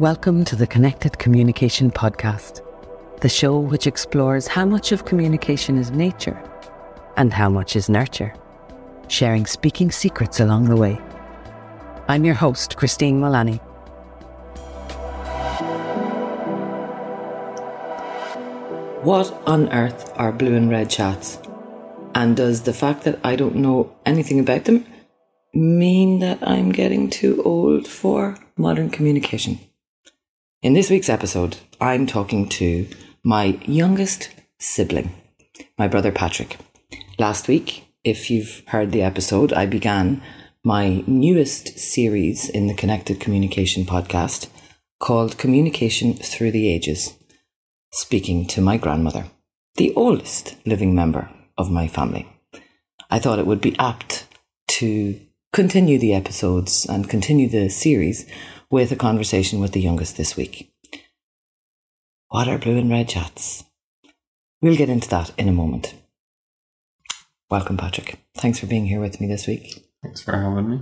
Welcome to the Connected Communication Podcast, the show which explores how much of communication is nature and how much is nurture, sharing speaking secrets along the way. I'm your host, Christine Mullaney. What on earth are blue and red chats? And does the fact that I don't know anything about them mean that I'm getting too old for modern communication? In this week's episode, I'm talking to my youngest sibling, my brother Patrick. Last week, if you've heard the episode, I began my newest series in the Connected Communication podcast called Communication Through the Ages, speaking to my grandmother, the oldest living member of my family. I thought it would be apt to continue the episodes and continue the series with a conversation with the youngest this week. What are blue and red chats? We'll get into that in a moment. Welcome, Patrick. Thanks for being here with me this week. Thanks for having me.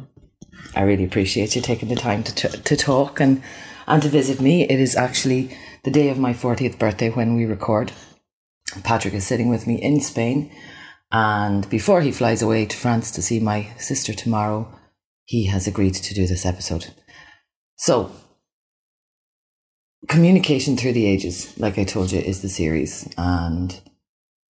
I really appreciate you taking the time to, t- to talk and, and to visit me. It is actually the day of my 40th birthday when we record. Patrick is sitting with me in Spain. And before he flies away to France to see my sister tomorrow, he has agreed to do this episode. So, communication through the ages, like I told you, is the series. And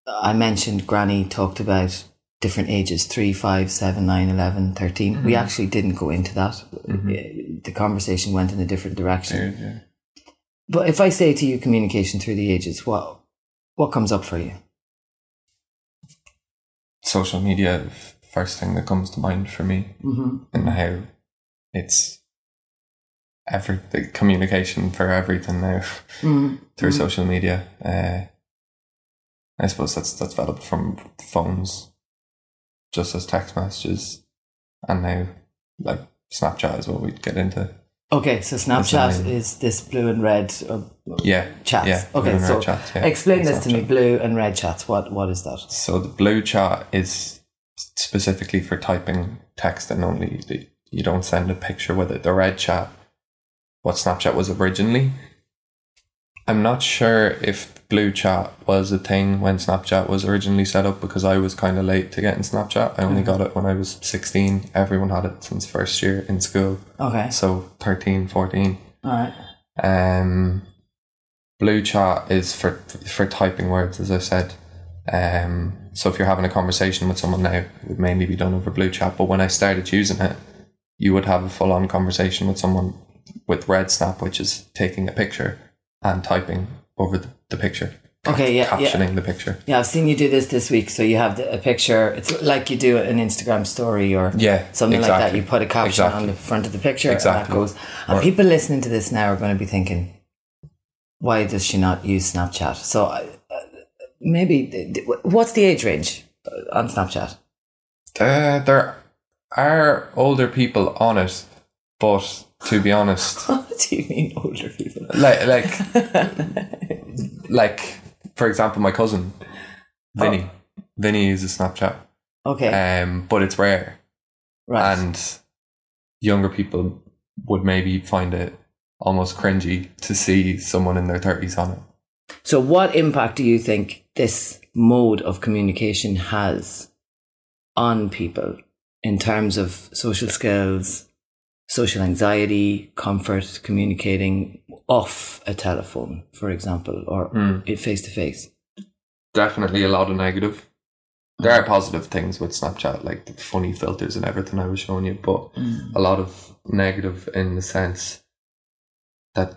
I mentioned Granny talked about different ages 3, 5, 7, 9, 11, 13. Mm-hmm. We actually didn't go into that. Mm-hmm. The conversation went in a different direction. Yeah, yeah. But if I say to you communication through the ages, what what comes up for you? Social media, first thing that comes to mind for me, mm-hmm. and how it's every the communication for everything now mm-hmm. through mm-hmm. social media. Uh, I suppose that's that's developed from phones, just as text messages, and now like Snapchat is what we'd get into. Okay, so Snapchat is this blue and red. Uh, yeah, chats. Yeah, okay, so chats, yeah, explain this to me. Blue and red chats. What what is that? So the blue chat is specifically for typing text and only. You don't send a picture with it. The red chat, what Snapchat was originally. I'm not sure if blue chat was a thing when Snapchat was originally set up because I was kind of late to getting Snapchat. I only mm-hmm. got it when I was 16. Everyone had it since first year in school. Okay. So 13, 14. All right. Um, blue chat is for for typing words, as I said. Um, so if you're having a conversation with someone now, it would mainly be done over blue chat. But when I started using it, you would have a full on conversation with someone with red snap, which is taking a picture and typing over the, the picture. Okay, yeah, captioning yeah. the picture. Yeah, I've seen you do this this week. So you have the, a picture. It's like you do an Instagram story or yeah, something exactly. like that. You put a caption exactly. on the front of the picture, exactly. and that goes. And or, people listening to this now are going to be thinking, "Why does she not use Snapchat?" So uh, maybe what's the age range on Snapchat? Uh, there are older people on it, but to be honest. what do you mean older people? Like, like, like, for example, my cousin, Vinny. Oh. Vinny uses Snapchat. Okay. Um, but it's rare. Right. And younger people would maybe find it almost cringy to see someone in their 30s on it. So, what impact do you think this mode of communication has on people in terms of social skills, social anxiety, comfort, communicating off a telephone, for example, or face to face? Definitely a lot of negative. There are positive things with Snapchat, like the funny filters and everything I was showing you, but mm. a lot of negative in the sense that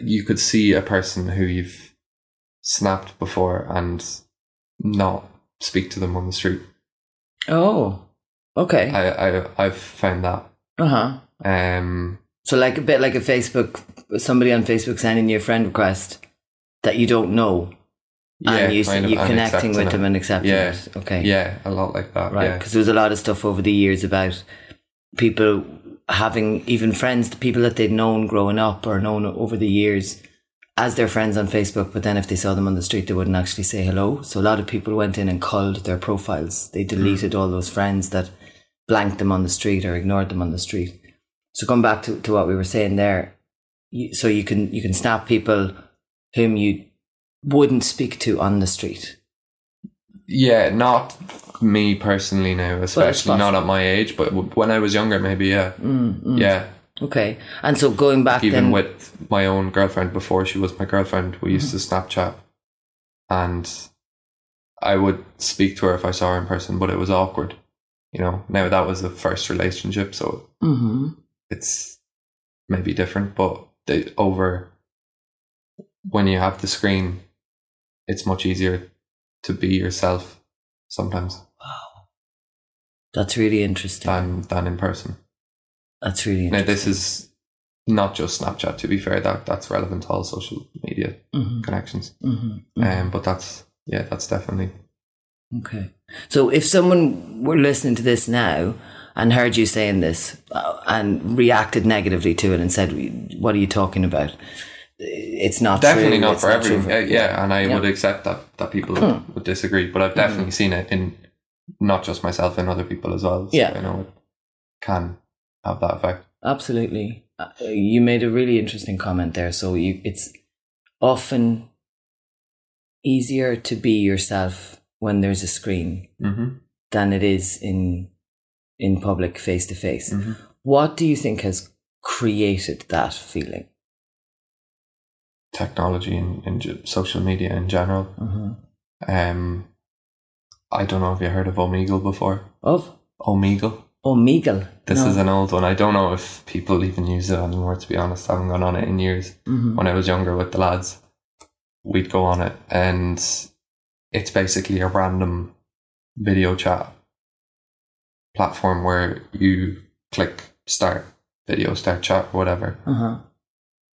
you could see a person who you've snapped before and not speak to them on the street. Oh, okay. I, I I've found that uh huh. Um. So like a bit like a Facebook, somebody on Facebook sending you a friend request that you don't know. Yeah, and you, kind of, you connecting with it. them and accepting yeah. it. Okay. Yeah, a lot like that. Right. Because there was a lot of stuff over the years about people having even friends, the people that they'd known growing up or known over the years as their friends on Facebook, but then if they saw them on the street, they wouldn't actually say hello. So a lot of people went in and culled their profiles. They deleted mm. all those friends that blanked them on the street or ignored them on the street. So come back to, to what we were saying there, you, so you can you can snap people whom you wouldn't speak to on the street. Yeah, not me personally now, especially not at my age, but w- when I was younger, maybe, yeah. Mm, mm. Yeah. Okay, and so going back Even then, with my own girlfriend before she was my girlfriend, we used to mm-hmm. Snapchat and I would speak to her if I saw her in person, but it was awkward. You know, now that was the first relationship, so hmm it's maybe different, but the, over when you have the screen, it's much easier to be yourself sometimes wow that's really interesting. than than in person. That's really Now this is not just Snapchat. To be fair, that that's relevant to all social media Mhm, connections. mhm, Um, but that's yeah, that's definitely Okay. So if someone were listening to this now and heard you saying this uh, and reacted negatively to it and said, "What are you talking about?" It's not definitely true. not it's for everyone. Uh, yeah, and I Yeah. Hmm. would accept that that people would disagree, but I've definitely seen it in not just myself and other people as well. So Yeah. I know it can have that effect. Absolutely. Uh, You made a really interesting comment there. So you, it's often easier to be yourself when there's a screen Mm-hmm. than it is in in public face to face. What do you think has created that feeling? Technology and, and social media in general. Um, I don't know if you heard of Omegle before. Of Omegle. Omegle. This No. is an old one. I don't know if people even use it anymore. To be honest, I haven't gone on it in years. Mhm. when I was younger with the lads, we'd go on it and it's basically a random video chat platform where you click start video, start chat, or whatever. Uh-huh.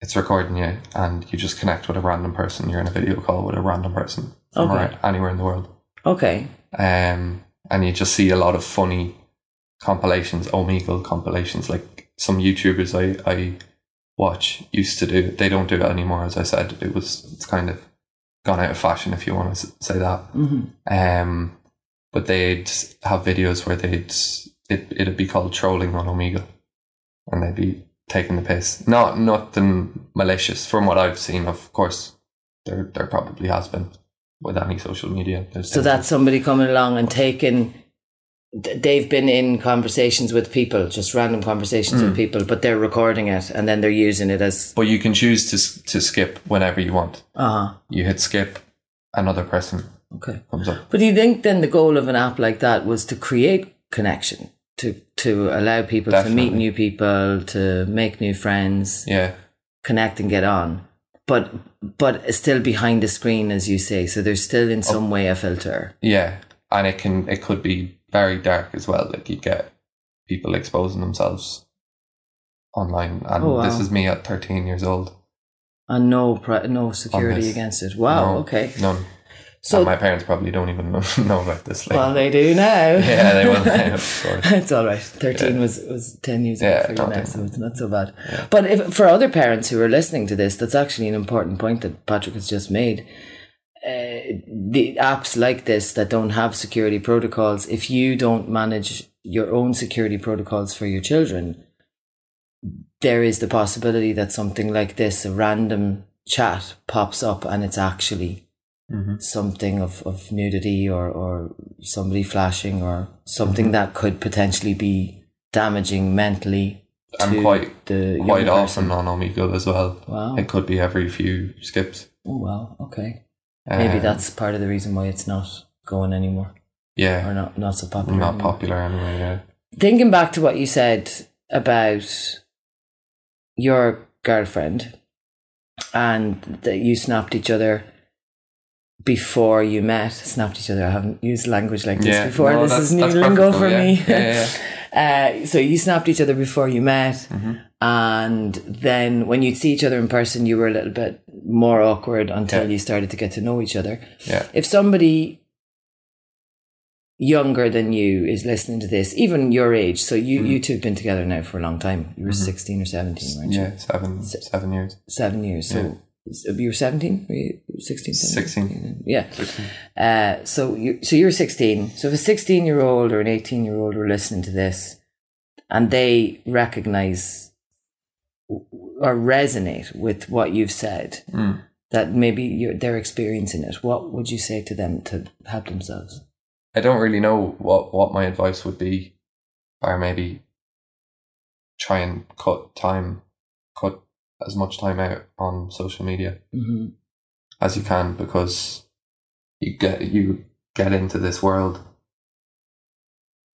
It's recording you and you just connect with a random person. You're in a video call with a random person from Okay. anywhere in the world. Okay. Um, and you just see a lot of funny compilations, Omegle compilations, like some YouTubers I, I watch used to do. They don't do it anymore. As I said, it was it's kind of gone out of fashion if you want to say that. hmm Um, but they'd have videos where they'd it it'd be called trolling on Omegle, and they'd be taking the piss. Not nothing malicious from what I've seen. Of course, there there probably has been with any social media. There's So that's somebody coming along and taking. Th- They've been in conversations with people, just random conversations Hmm. with people, but they're recording it and then they're using it as. But you can choose to to skip whenever you want. Uh huh. You hit skip, another person Okay. comes up. But do you think then the goal of an app like that was to create connection, to to allow people to meet new people, to make new friends, Yeah, connect and get on, but but still behind the screen, as you say. So there's still in some way a filter. yeah, and it can it could be very dark as well. Like you get people exposing themselves online, and Oh, wow. this is me at thirteen years old. And no no security against it. Wow. No, okay. none. So and my parents probably don't even know, know about this. Like, well, they do now. yeah, they will. now, it's all right. Thirteen was was ten years ago for you now, so it's not so bad. But if for other parents who are listening to this, that's actually an important point that Patrick has just made. Uh, the apps like this that don't have security protocols, if you don't manage your own security protocols for your children, there is the possibility that something like this, a random chat, pops up and it's actually Mhm. something of, of nudity or, or somebody flashing or something Mm-hmm. that could potentially be damaging mentally And quite- the Quite often on Omegle as well. Wow. It could be every few skips. Oh wow. Okay. Maybe Um, that's part of the reason why it's not going anymore yeah, or not not so popular. not anymore. popular anyway. Yeah. Thinking back to what you said about your girlfriend and that you snapped each other before you met. Snapped each other. I haven't used language like this Yeah, before. no, this is new lingo for yeah. me. Yeah, Uh, so you snapped each other before you met, Mm-hmm. And then when you'd see each other in person, you were a little bit more awkward until Yeah. you started to get to know each other. Yeah. If somebody younger than you is listening to this, even your age, so you you mm. two have been together now for a long time. You were mm-hmm. sixteen or seventeen, weren't you? Yeah, seven seven years. Seven years. So uh, you were seventeen. Were you 16, 16. Yeah. Uh, so you so you're sixteen. So if a sixteen year old or an eighteen year old were listening to this, and they recognize or resonate with what you've said, that maybe you're, they're experiencing it, what would you say to them to help themselves? I don't really know what, what my advice would be, or maybe try and cut time, cut as much time out on social media Mm-hmm. as you can because you get you get into this world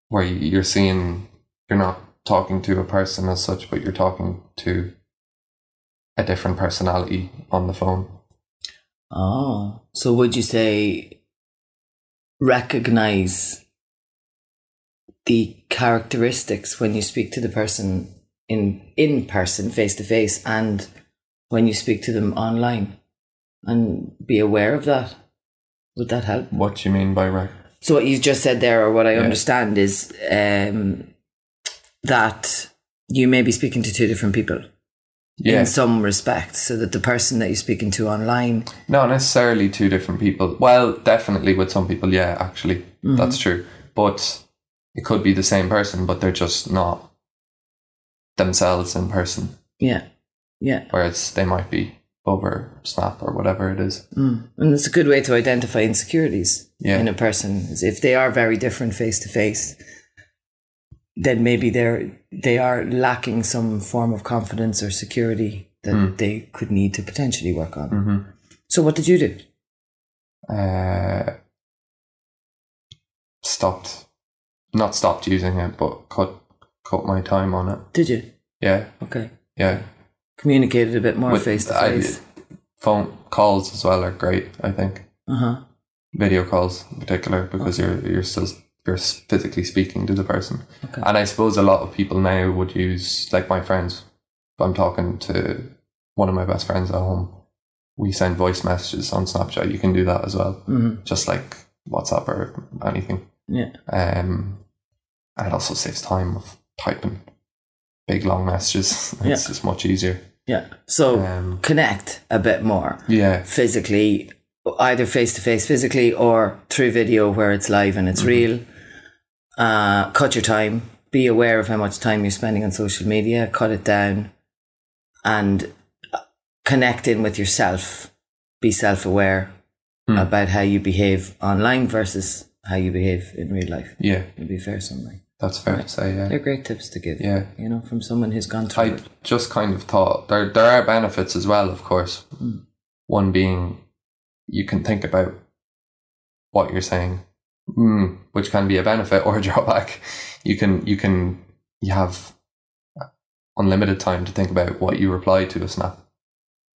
where you're seeing you're not talking to a person as such, but you're talking to a different personality on the phone. Oh, so would you say recognize the characteristics when you speak to the person in in person, face to face, and when you speak to them online, and be aware of that? Would that help? What do you mean by rec? So what you just said there, or what I Yeah. understand, is um, that you may be speaking to two different people Yeah, in some respects, so that the person that you're speaking to online, not necessarily two different people. Well, definitely with some people, yeah, actually, that's true. But it could be the same person, but they're just not themselves in person. yeah, yeah, Whereas they might be over Snap or whatever it is. Mm. And it's a good way to identify insecurities Yeah. in a person. If they are very different face to face, then maybe they're they are lacking some form of confidence or security that they could need to potentially work on. Mm-hmm. So what did you do? uh, stopped, not stopped using it, but cut cut my time on it. Did you? Yeah, Okay. yeah. Communicated a bit more face to face. Phone calls as well are great. I think Uh huh. video calls in particular because you're you're still you're physically speaking to the person. Okay. And I suppose a lot of people now would use like my friends. I'm talking to one of my best friends at home, we send voice messages on Snapchat. You can do that as well, hmm just like WhatsApp or anything. Yeah. Um, and it also saves time of typing big long messages. Yeah. it's just much easier. Yeah. So Um, connect a bit more yeah, physically, either face to face physically or through video where it's live and it's real. Uh, cut your time. Be aware of how much time you're spending on social media. Cut it down, and uh, connect in with yourself. Be self aware Hmm. about how you behave online versus how you behave in real life. yeah, Would be fair summary. that's fair to say. Yeah, They're great tips to give. yeah. You know, from someone who's gone through I it. just kind of thought there there are benefits as well, of course. Mm. One being you can think about what you're saying, mm, which can be a benefit or a drawback. You can you can you have unlimited time to think about what you reply to a snap.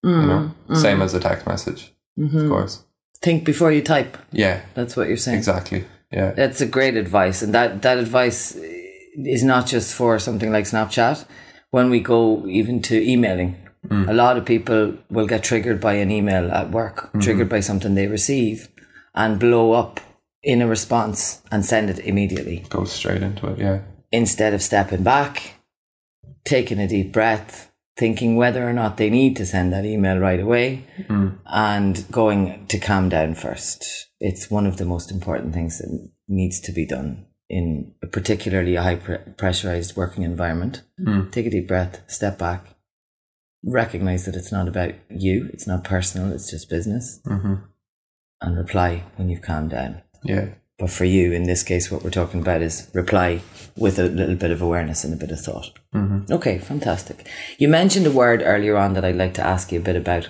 You know, Mm, same as a text message, Mhm. of course. Think before you type. Yeah, That's what you're saying. exactly. Yeah, That's a great advice, and that that advice is not just for something like Snapchat. When we go even to emailing, a lot of people will get triggered by an email at work, triggered by something they receive, and blow up in a response and send it immediately go straight into it. Yeah, instead of stepping back, taking a deep breath, thinking whether or not they need to send that email right away, and going to calm down first. It's one of the most important things that needs to be done in a particularly a high pre- pressurized working environment. Take a deep breath, step back, recognize that it's not about you, it's not personal, it's just business, hmm and reply when you've calmed down. Yeah, But for you, in this case, what we're talking about is reply with a little bit of awareness and a bit of thought. hmm Okay, fantastic. You mentioned a word earlier on that I'd like to ask you a bit about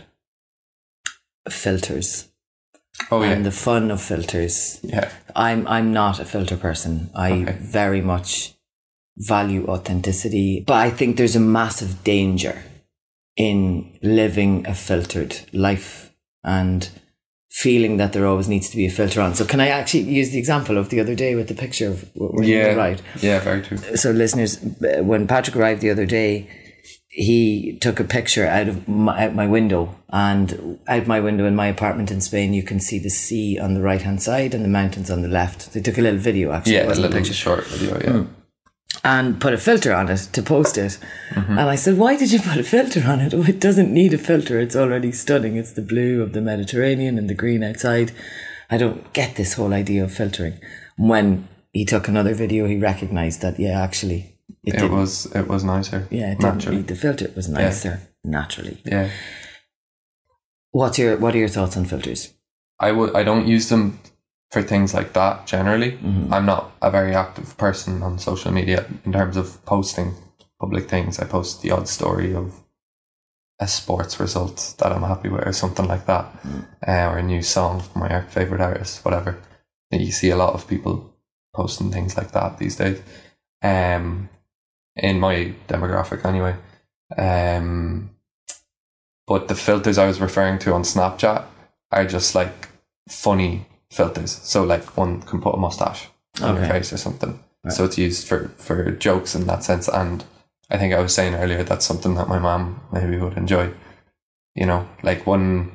filters Oh yeah, and the fun of filters. yeah, I'm I'm not a filter person. I Okay. very much value authenticity, but I think there's a massive danger in living a filtered life and feeling that there always needs to be a filter on. So can I actually use the example of the other day with the picture of yeah, arrived? yeah. Very true. So listeners, uh, when Patrick arrived the other day, he took a picture out of my, out my window and out my window in my apartment in Spain, you can see the sea on the right hand side and the mountains on the left. They took a little video actually. Yeah, a little picture short video. Yeah. And put a filter on it to post it. Mm-hmm. And I said, Why did you put a filter on it? Oh, it doesn't need a filter. It's already stunning. It's the blue of the Mediterranean and the green outside. I don't get this whole idea of filtering. When he took another video, he recognized that, yeah, actually, It It, was it was nicer. yeah, it didn't. naturally. The filter was nicer naturally. Yeah. What's your What are your thoughts on filters? I would I don't use them for things like that generally. Mm-hmm. I'm not a very active person on social media in terms of posting public things. I post the odd story of a sports result that I'm happy with or something like that. Uh, or a new song from my favourite artist, whatever. You see a lot of people posting things like that these days. Um in my demographic anyway. Um but the filters I was referring to on Snapchat are just like funny filters. So like one can put a mustache on your face or something. So it's used for for jokes in that sense. And I think I was saying earlier that's something that my mom maybe would enjoy. You know, like one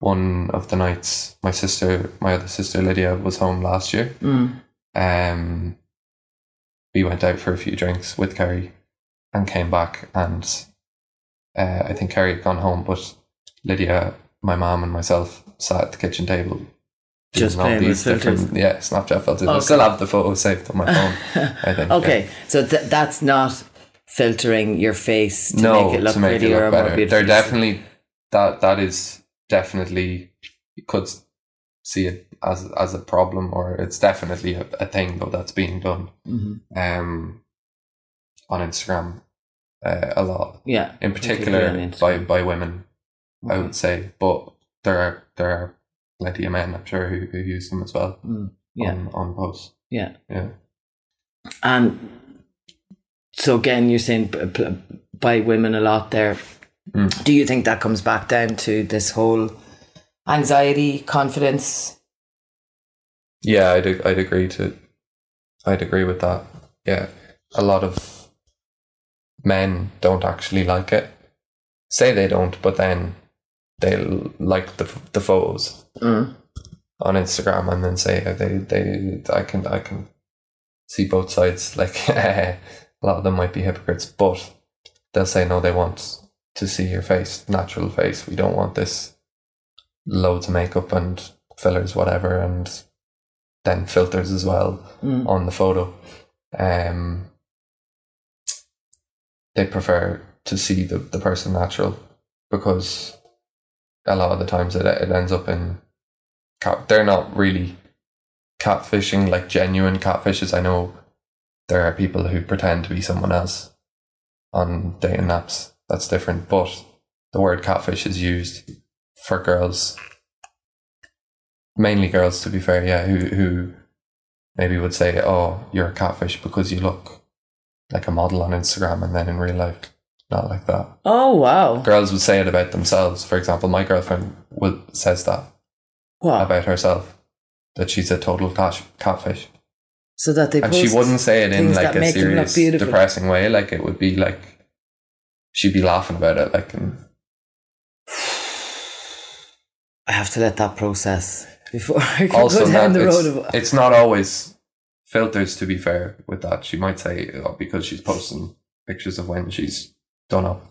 one of the nights my sister, my other sister Lydia, was home last year. Mm. Um, we went out for a few drinks with Kerry and came back and uh, I think Kerry had gone home, but Lydia, my mom, and myself sat at the kitchen table. Just playing with filters? different, yeah, Snapchat filters. I still have the photos saved on my phone. I think. Okay, so th- that's not filtering your face to no, make it look make it prettier look or more better. beautiful. They're definitely that. That is definitely you could see it as as a problem, or it's definitely a, a thing though that's being done. Mhm. um, on Instagram uh, a lot, Yeah, in particular by by women, I would say. But there are there are plenty of men, I'm sure, who, who use them as well Mm, yeah, on on posts. yeah. Yeah, And so again, you're saying by women a lot there. Mm. Do you think that comes back down to this whole anxiety, confidence? yeah, I'd I'd agree to, I'd agree with that. Yeah, a lot of men don't actually like it. Say they don't, but then they like the the photos. Mm. on Instagram and then say they they I can I can see both sides. Like a lot of them might be hypocrites, but they'll say no, they want to see your face, natural face. We don't want this loads of makeup and fillers, whatever, and then filters as well Mm. on the photo. Um, they prefer to see the, the person natural because a lot of the times it, it ends up in cat, they're not really catfishing like genuine catfishes. I know there are people who pretend to be someone else on dating apps. That's different, but the word catfish is used for girls, mainly girls, to be fair. Yeah, who who maybe would say, "Oh, you're a catfish because you look like a model on Instagram," and then in real life, not like that. Oh wow! Girls would say it about themselves. For example, my girlfriend would says that What? about herself that she's a total cat, catfish, so that they and she wouldn't say it in like a make them look serious, depressing way. Like it would be like she'd be laughing about it. Like, and I have to let that process before I can also go down not, the it's, road of. it's not always filters. To be fair with that, she might say oh, because she's posting pictures of when she's done up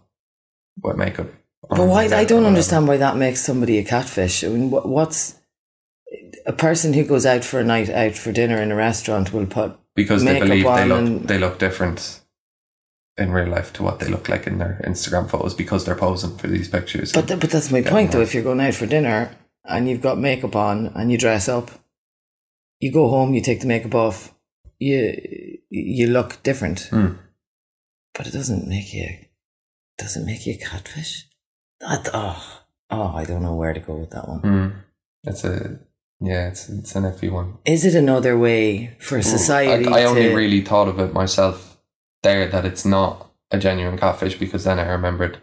with makeup. But why? I don't understand why that makes somebody a catfish. I mean, what, what's a person who goes out for a night out for dinner in a restaurant will put because they believe they look and- they look different in real life to what they look like in their Instagram photos because they're posing for these pictures. But th- but that's my point, though. If you're going out for dinner and you've got makeup on and you dress up, you go home, you take the makeup off, you you look different. Hmm. But it doesn't make you doesn't make you a catfish. That oh oh I don't know where to go with that one. Mm. It's a yeah, it's it's an iffy one. Is it another way for society? I, I only to, really thought of it myself there that it's not a genuine catfish because then I remembered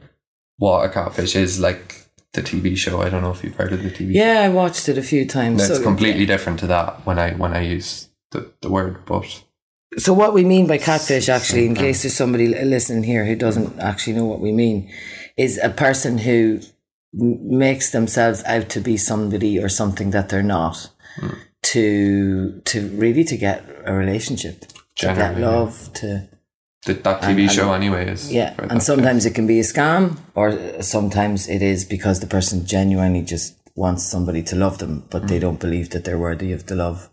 what a catfish is like the TV show. I don't know if you've heard of the TV. Yeah, I watched it a few times. show. It's so, completely different to that when I when I use the, the word. But So what we mean by catfish, actually, in case there's somebody listening here who doesn't actually know what we mean, is a person who makes themselves out to be somebody or something that they're not, Hmm. to to really to get a relationship, to get Generally, yeah. love, to the, that TV And- and- show anyway is yeah. And sometimes it can be a scam, or sometimes it is because the person genuinely just wants somebody to love them, but Hmm. they don't believe that they're worthy of the love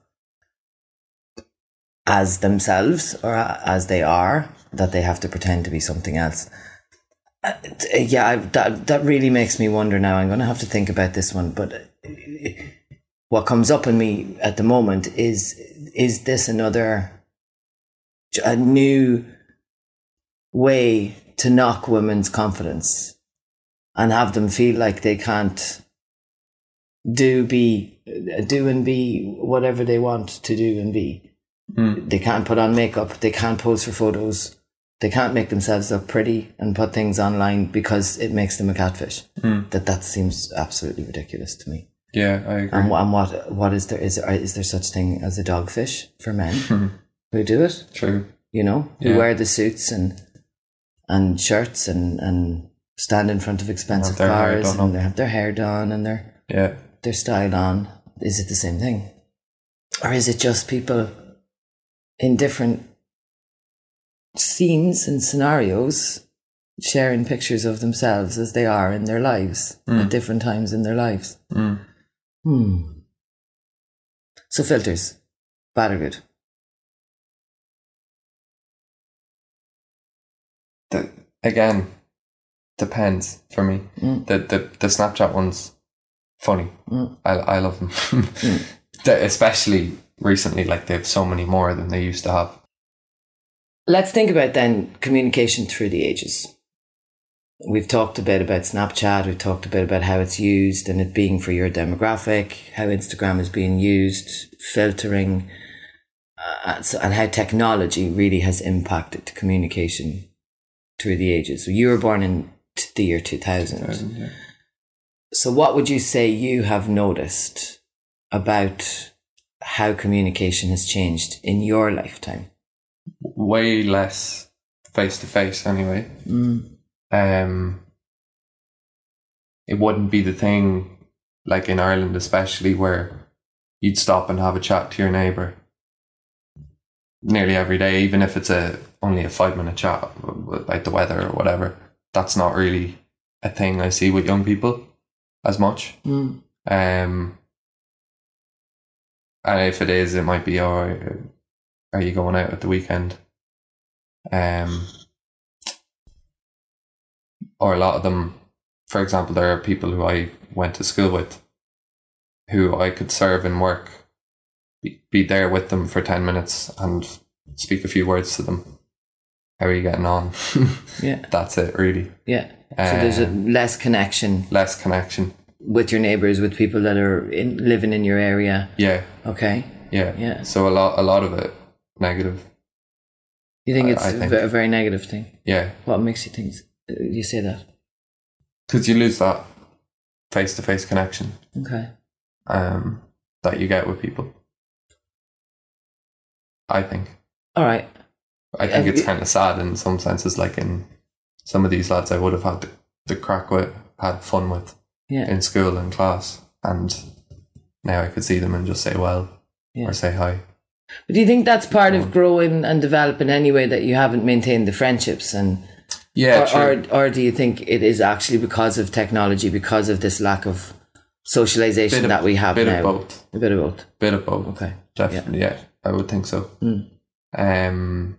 as themselves or as they are. that they have to pretend to be something else. Uh, yeah, I, that that really makes me wonder now. I'm going to have to think about this one, but uh, what comes up in me at the moment is is this another a new way to knock women's confidence and have them feel like they can't do be do and be whatever they want to do and be. Mm. They can't put on makeup. They can't pose for photos. They can't make themselves look pretty and put things online because it makes them a catfish. Mm. That that seems absolutely ridiculous to me. Yeah, I agree. And, and what what is there is there is there such thing as a dogfish for men who do it? True. You know, who wear the suits and and shirts and and stand in front of expensive cars and they have their hair done and their Yeah. their style on. Is it the same thing, or is it just people in different scenes and scenarios sharing pictures of themselves as they are in their lives at different times in their lives? Mm. Hmm. So filters, bad or good? The, again, depends for me. Mm. The, the the Snapchat ones, funny. Mm. I I love them. The- especially recently, like they have so many more than they used to have. Let's think about then communication through the ages. We've talked a bit about Snapchat, we've talked a bit about how it's used and it being for your demographic, how Instagram is being used, filtering, uh, and how technology really has impacted communication through the ages. So you were born in t- the year 2000. Yeah. So, what would you say you have noticed about how communication has changed in your lifetime? Way less face to face, anyway. Mm. um, it wouldn't be the thing like in Ireland, especially where you'd stop and have a chat to your neighbour nearly every day, even if it's a only a five minute chat about the weather or whatever. That's not really a thing I see with young people as much. Mm. Um, and if it is, it might be, oh, are you going out at the weekend? Um, or a lot of them, for example, there are people who I went to school with who I could serve in work, be, be there with them for 10 minutes and speak a few words to them. How are you getting on? Yeah, That's it, really. yeah. So there's a Um, less connection less connection. With your neighbors, with people that are in, living in your area. Yeah, Okay. yeah. Yeah. So a lot, a lot of it negative. You think I- it's I a think- a very negative thing? Yeah, What makes you think you say that? because you lose that face to face connection Okay. um, that you get with people. I think. All right. I think Have it's you- kind of sad in some senses. Like in some of these lads, I would have had the, the crack with, had fun with Yeah. in school and class, and now I could see them and just say well Yeah. or say hi. But do you think that's part of growing and developing anyway that you haven't maintained the friendships and Yeah, or, true. or or do you think it is actually because of technology, because of this lack of socialization of- that we have bit now? of both. A bit of both. Bit of both. Okay. Definitely, yeah. I would think so. Mm. Um,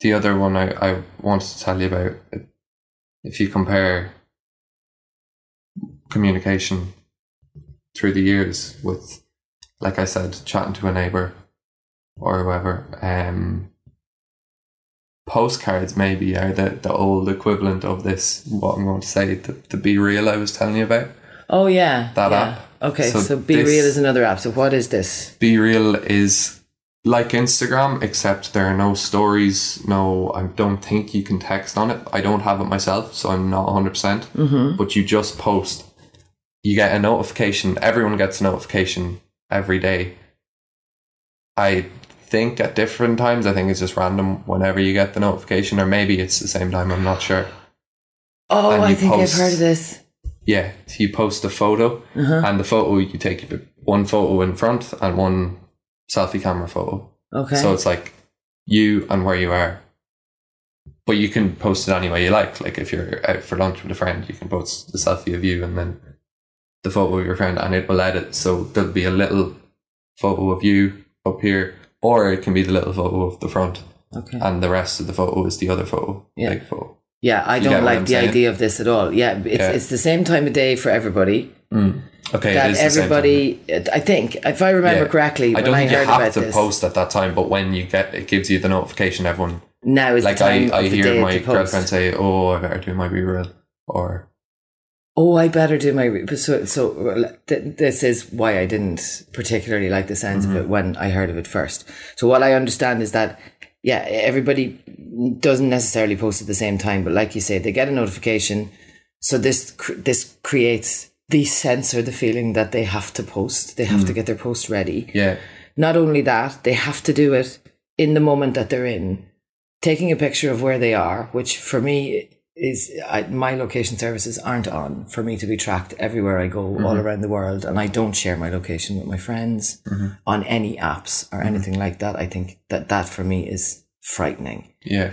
the other one I, I wanted to tell you about, if you compare communication through the years with, like I said, chatting to a neighbour or whoever, um, postcards maybe are the, the old equivalent of this, what I'm going to say, the, the BeReal I was telling you about. Oh yeah. That yeah. app. Okay, so, So BeReal is another app. So what is this? BeReal is like Instagram, except there are no stories. No, I don't think you can text on it. I don't have it myself, so I'm not 100%. percent Mm-hmm. But you just post. You get a notification. Everyone gets a notification every day. I think at different times. I think it's just random whenever you get the notification, or maybe it's the same time. I'm not sure. Oh, And I think post- I've heard of this. Yeah, so you post a photo, Uh-huh. and the photo you take one photo in front and one selfie camera photo. Okay. So it's like you and where you are. But you can post it any way you like. Like if you're out for lunch with a friend, you can post the selfie of you and then the photo of your friend and it will edit. So there'll be a little photo of you up here, or it can be the little photo of the front. Okay. and the rest of the photo is the other photo, Yeah. big photo. Yeah, I You don't like the saying? idea of this at all. Yeah, it's Yeah. it's the same time of day for everybody. Mm. Okay, it that is the same time. everybody, I think, if I remember Yeah. correctly, I don't I think you heard have about to this, post at that time, but when you get it gives you the notification. Everyone now is like the time I, I hear my girlfriend say, "Oh, I better do my reroll," or Oh, I better do my. re- So, so th- this is why I didn't particularly like the sounds Mm-hmm. of it when I heard of it first. So, what I understand is that, yeah, everybody doesn't necessarily post at the same time, but like you say, they get a notification. So this cr- this creates the sense or the feeling that they have to post. They have Mm. to get their post ready. yeah, Not only that, they have to do it in the moment that they're in, taking a picture of where they are, which for me is I, my location services aren't on for me to be tracked everywhere I go all mm-hmm. around the world. And I don't share my location with my friends mm-hmm. on any apps or mm-hmm. anything like that. I think that that for me is frightening. yeah,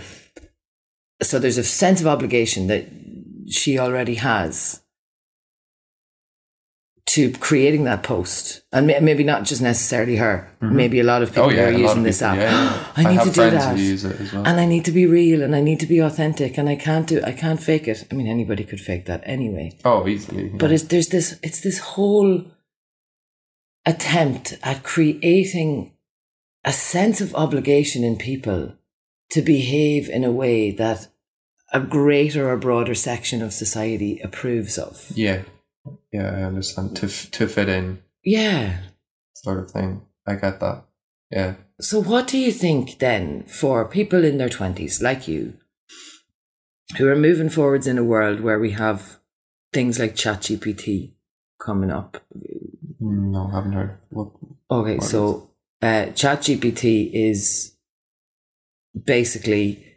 So there's a sense of obligation that she already has to creating that post. And maybe not just necessarily her. Mm-hmm. Maybe a lot of people oh yeah, are using this people, app. Yeah, yeah. I need have to do that. who use it as well. and I need to be real and I need to be authentic and I can't do I can't fake it. I mean anybody could fake that anyway. Oh, easily. but it's, there's this it's this whole attempt at creating a sense of obligation in people to behave in a way that a greater or broader section of society approves of. Yeah, yeah, I understand to f- to fit in yeah sort of thing. I get that. Yeah, So, what do you think then for people in their 20s, like you, who are moving forwards in a world where we have things like ChatGPT coming up? no, haven't heard. What? Okay, What so uh, ChatGPT is basically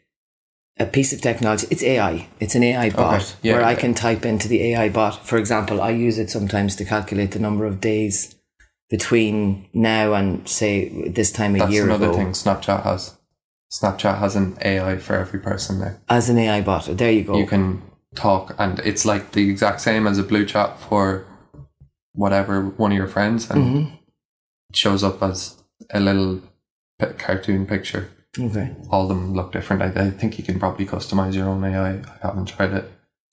a piece of technology. It's AI. It's an AI bot yeah, where I can type into the AI bot. For example, I use it sometimes to calculate the number of days between now and say this time a year. That's year another ago. thing Snapchat has. Snapchat has an AI for every person now. As an AI bot. There you go. You can talk, and it's like the exact same as a blue chat for whatever one of your friends, and Mm-hmm. it shows up as a little cartoon picture. Okay. All of them look different. I, I think you can probably customize your own AI. I haven't tried it,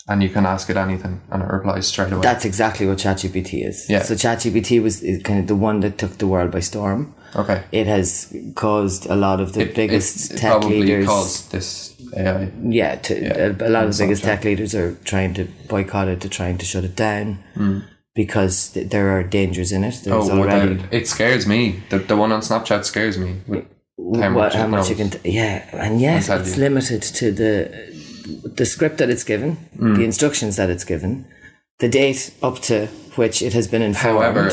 and you can ask it anything, and it replies straight away. That's exactly what ChatGPT is. Yeah. So ChatGPT was kind of the one that took the world by storm. okay. It has caused a lot of the It- biggest it, it tech probably leaders. caused this AI. yeah, to, Yeah, a, a lot of the biggest tech leaders are trying to boycott it, to trying to shut it down Hmm. because th- there are dangers in it. There's Oh, already it scares me. The the one on Snapchat scares me. With how what, much, how much you can. T- yeah, and yes, it's you. limited to the the script that it's given, Hmm. the instructions that it's given, the date up to which it has been informed. However,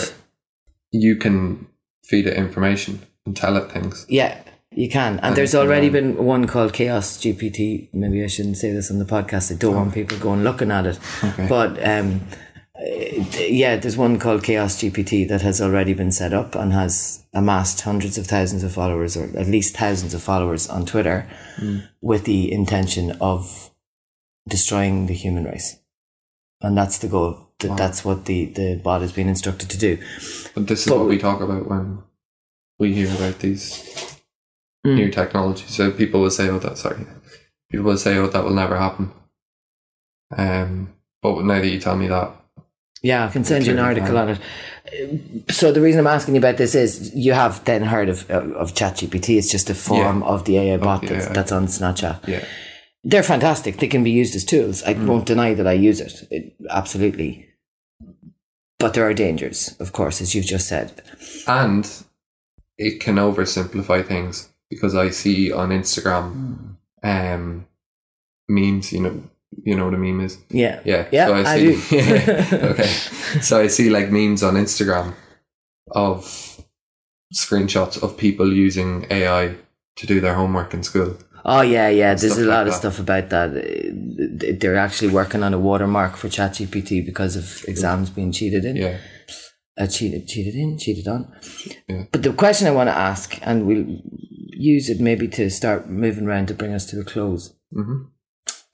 you can feed it information and tell it things. Yeah, you can. And there's already been one called Chaos GPT. Maybe I shouldn't say this on the podcast. I don't want people going looking at it. Okay. But um, yeah, there's one called Chaos GPT that has already been set up and has amassed hundreds of thousands of followers, or at least thousands of followers on Twitter, with the intention of destroying the human race. And that's the goal. That That's what the, the bot has been instructed to do. But this is But what we- we talk about when we hear about these Mm. new technologies. So people will say, "Oh, that sorry," people will say, "Oh, that will never happen." Um, but now that you tell me that, Yeah, I can send you an article on it. So the reason I'm asking you about this is you have then heard of of ChatGPT. It's just a form of the AI bot the that's, that's on Snapchat. yeah, They're fantastic. They can be used as tools. I won't deny that I use it. It- absolutely. But there are dangers, of course, as you've just said. and it can oversimplify things because I see on Instagram, um, memes. You know, you know what a meme is. Yeah. Yeah, Yeah, so I I see. do. Yeah, okay, so I see like memes on Instagram of screenshots of people using AI to do their homework in school. Oh yeah, yeah. There's a lot like of that. stuff about that. Uh, They're actually working on a watermark for ChatGPT because of exams being cheated in. Yeah, uh, cheated, cheated in, cheated on. Yeah. But the question I want to ask, and we'll use it maybe to start moving around to bring us to a close, hmm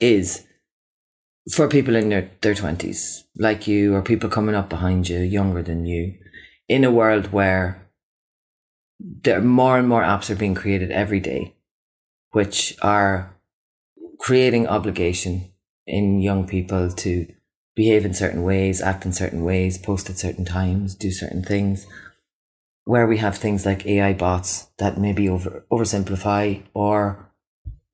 is for people in their, their 20s, like you, or people coming up behind you, younger than you, in a world where there more and more apps are being created every day. which are creating obligation in young people to behave in certain ways, act in certain ways, post at certain times, do certain things. Where we have things like AI bots that maybe over oversimplify or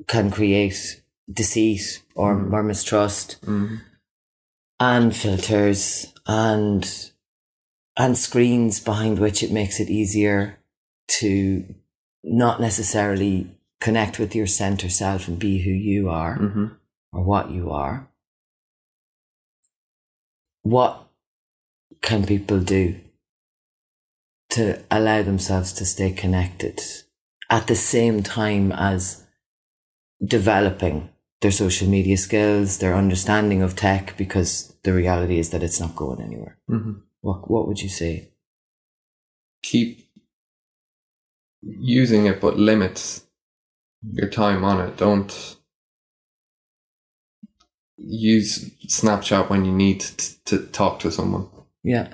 can create deceit or, Mm. or mistrust Mm. and filters and and screens behind which it makes it easier to not necessarily connect with your center self and be who you are hmm or what you are. What can people do to allow themselves to stay connected at the same time as developing their social media skills, their understanding of tech, because the reality is that it's not going anywhere. hmm What what would you say? Keep using it, but limit your time on it. Don't use Snapchat when you need t- to talk to someone. Yeah.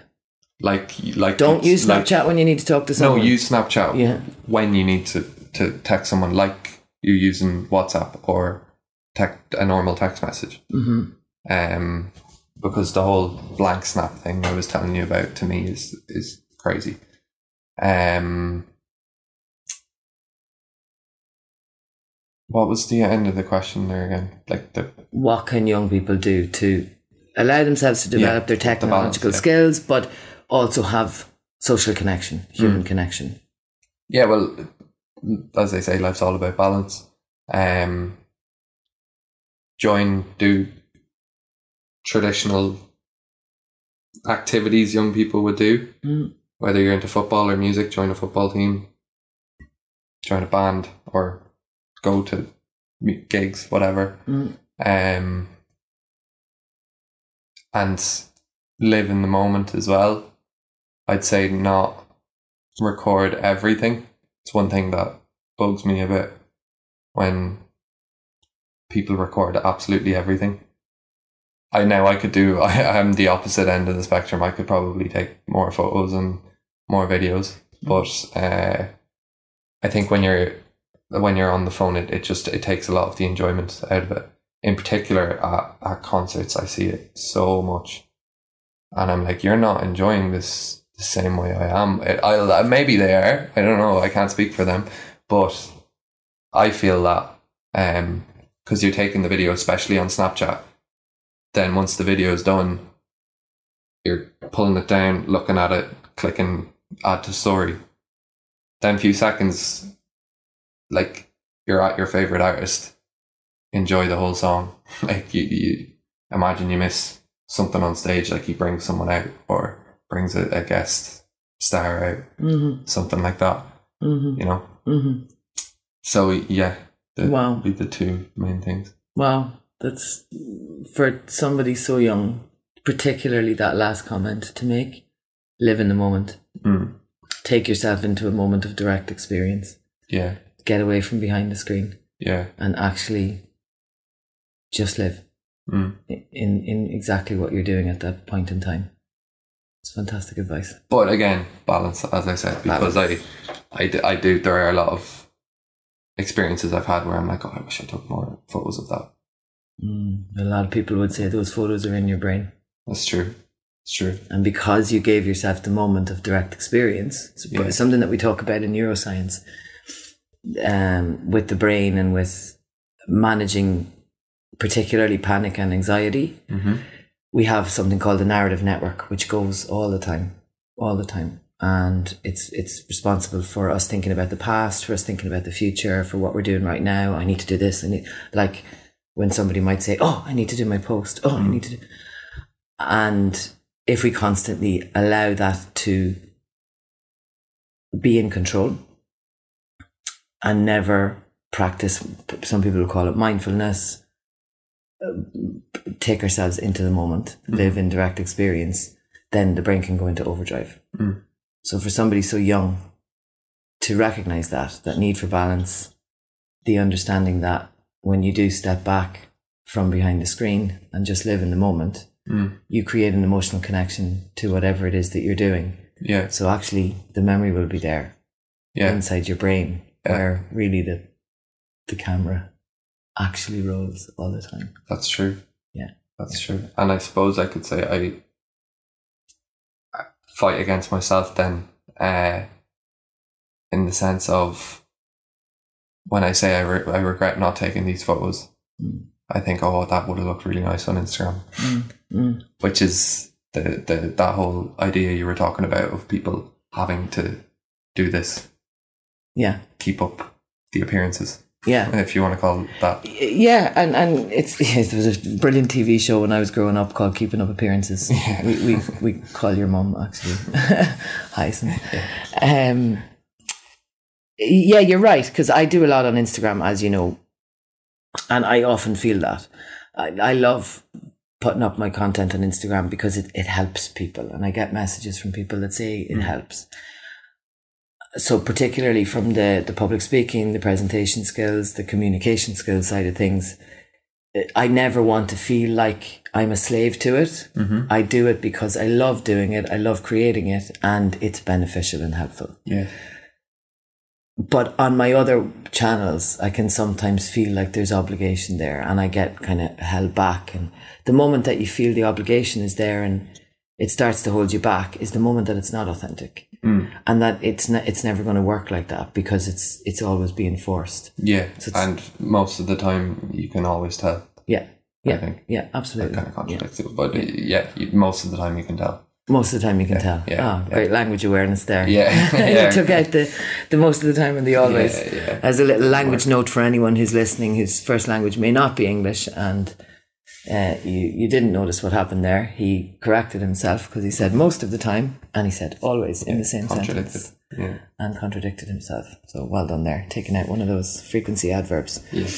Like, like Don't use like- Snapchat when you need to talk to someone. No, use Snapchat Yeah. when you need to, to text someone, like you're using WhatsApp or tech, a normal text message. hmm Um, because the whole blank snap thing I was telling you about to me is is crazy. Um, what was the end of the question there again? Like the what can young people do to allow themselves to develop their the balance, technological yeah. skills, but also have social connection, Mm. human connection? yeah, well, as they say, life's all about balance. Um, join do traditional activities young people would do. Mm. whether you're into football or music, join a football team, join a band, or go to gigs, whatever. Mm. Um, and live in the moment as well. I'd say not record everything. It's one thing that bugs me a bit when people record absolutely everything. I know I could do. I, I'm the opposite end of the spectrum. I could probably take more photos and more videos, but uh, I think when you're when you're on the phone, it, it just it takes a lot of the enjoyment out of it. In particular, at, at concerts, I see it so much, and I'm like, you're not enjoying this the same way I am. It, I maybe they are. I don't know. I can't speak for them, but I feel that um because you're taking the video, especially on Snapchat. Then once the video is done, you're pulling it down, looking at it, clicking add to story. Then a few seconds, like you're at your favorite artist, enjoy the whole song. Like you, you imagine you miss something on stage, like he brings someone out or brings a, a guest star out, Mm-hmm. something like that. Mm-hmm. You know. Mm-hmm. So yeah, the, Wow. be the two main things. Wow, that's for somebody so young, particularly that last comment to make. Live in the moment. Mm. Take yourself into a moment of direct experience. Yeah, Get away from behind the screen yeah. and actually just live Mm. in in exactly what you're doing at that point in time. It's fantastic advice. But again, balance, as I said, because Balance. I, I, do, I do. There are a lot of experiences I've had where I'm like, oh, I wish I took more photos of that. Mm, a lot of people would say those photos are in your brain. That's true. It's true. And because you gave yourself the moment of direct experience, it's Yeah. something that we talk about in neuroscience, um, with the brain and with managing particularly panic and anxiety, Mm-hmm. we have something called the narrative network, which goes all the time, all the time. And it's it's responsible for us thinking about the past, for us thinking about the future, for what we're doing right now. I need to do this. I need like when somebody might say, "Oh, I need to do my post. Oh, I need to." do And if we constantly allow that to be in control and never practice, some people call it mindfulness, uh, take ourselves into the moment, live in direct experience, then the brain can go into overdrive. Mm. So for somebody so young to recognize that, that need for balance, the understanding that when you do step back from behind the screen and just live in the moment, Mm. you create an emotional connection to whatever it is that you're doing. Yeah. So actually the memory will be there Yeah. inside your brain Yeah. where really the the camera actually rolls all the time. That's true. Yeah. That's true. And I suppose I could say I fight against myself then, uh, in the sense of when I say I, re- I regret not taking these photos, Mm. I think, oh, that would have looked really nice on Instagram, Mm, mm. which is the, the that whole idea you were talking about of people having to do this, Yeah, keep up the appearances, yeah. if you want to call it that. Yeah, and, and it's yeah, there was a brilliant TV show when I was growing up called Keeping Up Appearances. We, we we call your mum actually Hyacinth. Um, yeah, you're right because I do a lot on Instagram, as you know, and I often feel that I, I love putting up my content on Instagram because it, it helps people, and I get messages from people that say it helps. So particularly from the the public speaking, the presentation skills, the communication skills side of things, I never want to feel like I'm a slave to it. Mm-hmm. I do it because I love doing it. I love creating it and it's beneficial and helpful. Yeah. But on my other channels, I can sometimes feel like there's obligation there and I get kind of held back. And the moment that you feel the obligation is there and it starts to hold you back is the moment that it's not authentic. Mm. And that it's ne- it's never going to work like that because it's it's always being forced. Yeah. So and most of the time, you can always tell. Yeah, yeah, I think yeah, That absolutely. kind of contradicts it, but yeah, you, most of the time you can tell. Most of the time you can tell. yeah, oh, yeah. great language awareness there. Yeah, yeah. you took out the, the most of the time and the always. Yeah, yeah. As a little language note for anyone who's listening whose first language may not be English and uh, you, you didn't notice what happened there. He corrected himself because he said most of the time and he said always in the same sentence Yeah. and contradicted himself. So well done there, taking out one of those frequency adverbs. Yeah.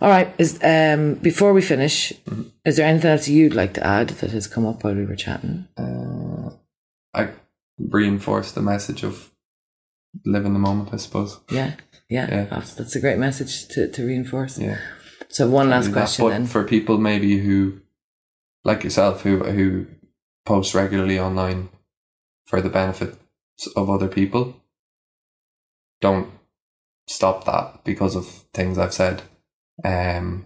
All right. Is um before we finish, Mm-hmm. is there anything else you'd like to add that has come up while we were chatting? Uh, I reinforce the message of live in the moment, I suppose. Yeah, yeah, Yeah. That's, that's a great message to, to reinforce. Yeah. So one last that. question then. for people maybe who, like yourself, who who post regularly online for the benefit of other people, don't stop that because of things I've said. Um,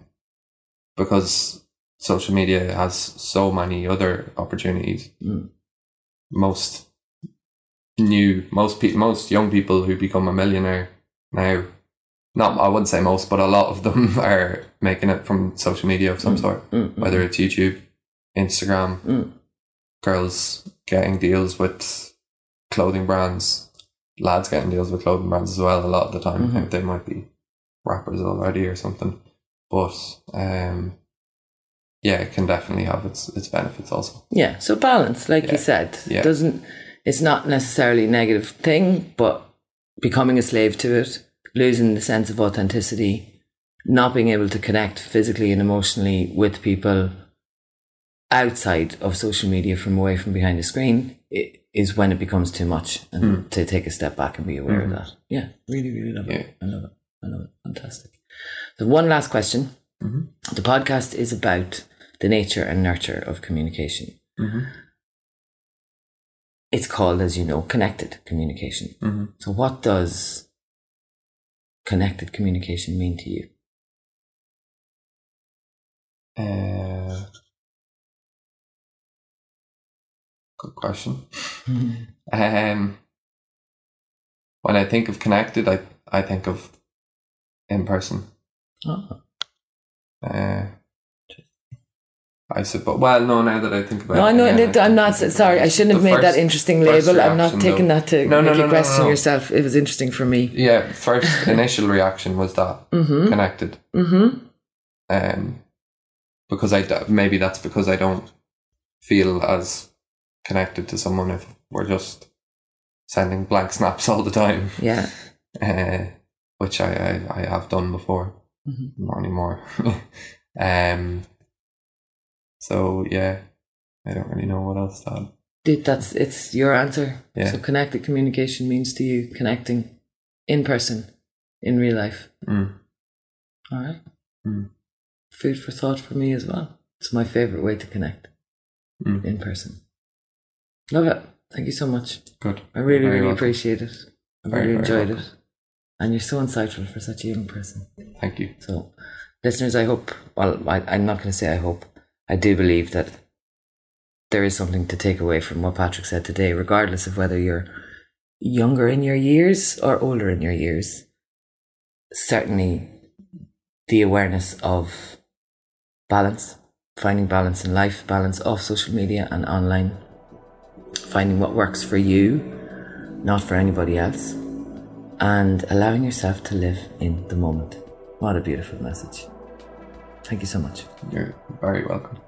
because social media has so many other opportunities. Mm. Most new, most pe- most young people who become a millionaire now not I wouldn't say most, but a lot of them are making it from social media of some sort, Mm, mm, whether it's YouTube, Instagram, mm. girls getting deals with clothing brands, lads getting deals with clothing brands as well. A lot of the time, I think they might be rappers already or something, but um, yeah, it can definitely have its its benefits also. Yeah. So balance, like Yeah. you said, Yeah. doesn't. It's not necessarily a negative thing, but becoming a slave to it, losing the sense of authenticity, not being able to connect physically and emotionally with people outside of social media from away from behind the screen is when it becomes too much and to take a step back and be aware of that. Yeah, really, really love Yeah. it. I love it. I love it. Fantastic. So one last question. Mhm. The podcast is about the nature and nurture of communication. Mhm. It's called, as you know, connected communication. Mhm. So what does connected communication mean to you? Uh, good question. Um, when I think of connected, I I think of in person. Oh. Uh, I suppose. Well, no. Now that I think about No, it, know. again, I'm not sorry. I shouldn't have made that interesting label. I'm not taking though- that to No, no, make no, you no, question no. yourself. It was interesting for me. Yeah, first initial reaction was that Mm-hmm. connected. Mm-hmm. Um, because I maybe that's because I don't feel as connected to someone if we're just sending blank snaps all the time. Yeah. uh, which I, I, I have done before, Mhm. not anymore. um, so yeah, I don't really know what else to add. Dude, that's it's your answer. Yeah. So connected communication means to you connecting in person, in real life. Mm. All right. Mm. Food for thought for me as well. It's my favorite way to connect Mm. in person. Love it. Thank you so much. Good. I really, Very really welcome. appreciate it. I Very, really enjoyed it. And you're so insightful for such a young person. Thank you. So, listeners, I hope, well, I, I'm not going to say I hope, I do believe that there is something to take away from what Patrick said today, regardless of whether you're younger in your years or older in your years. Certainly, the awareness of balance, finding balance in life, balance off social media and online, finding what works for you, not for anybody else, and allowing yourself to live in the moment. What a beautiful message. Thank you so much. You're very welcome.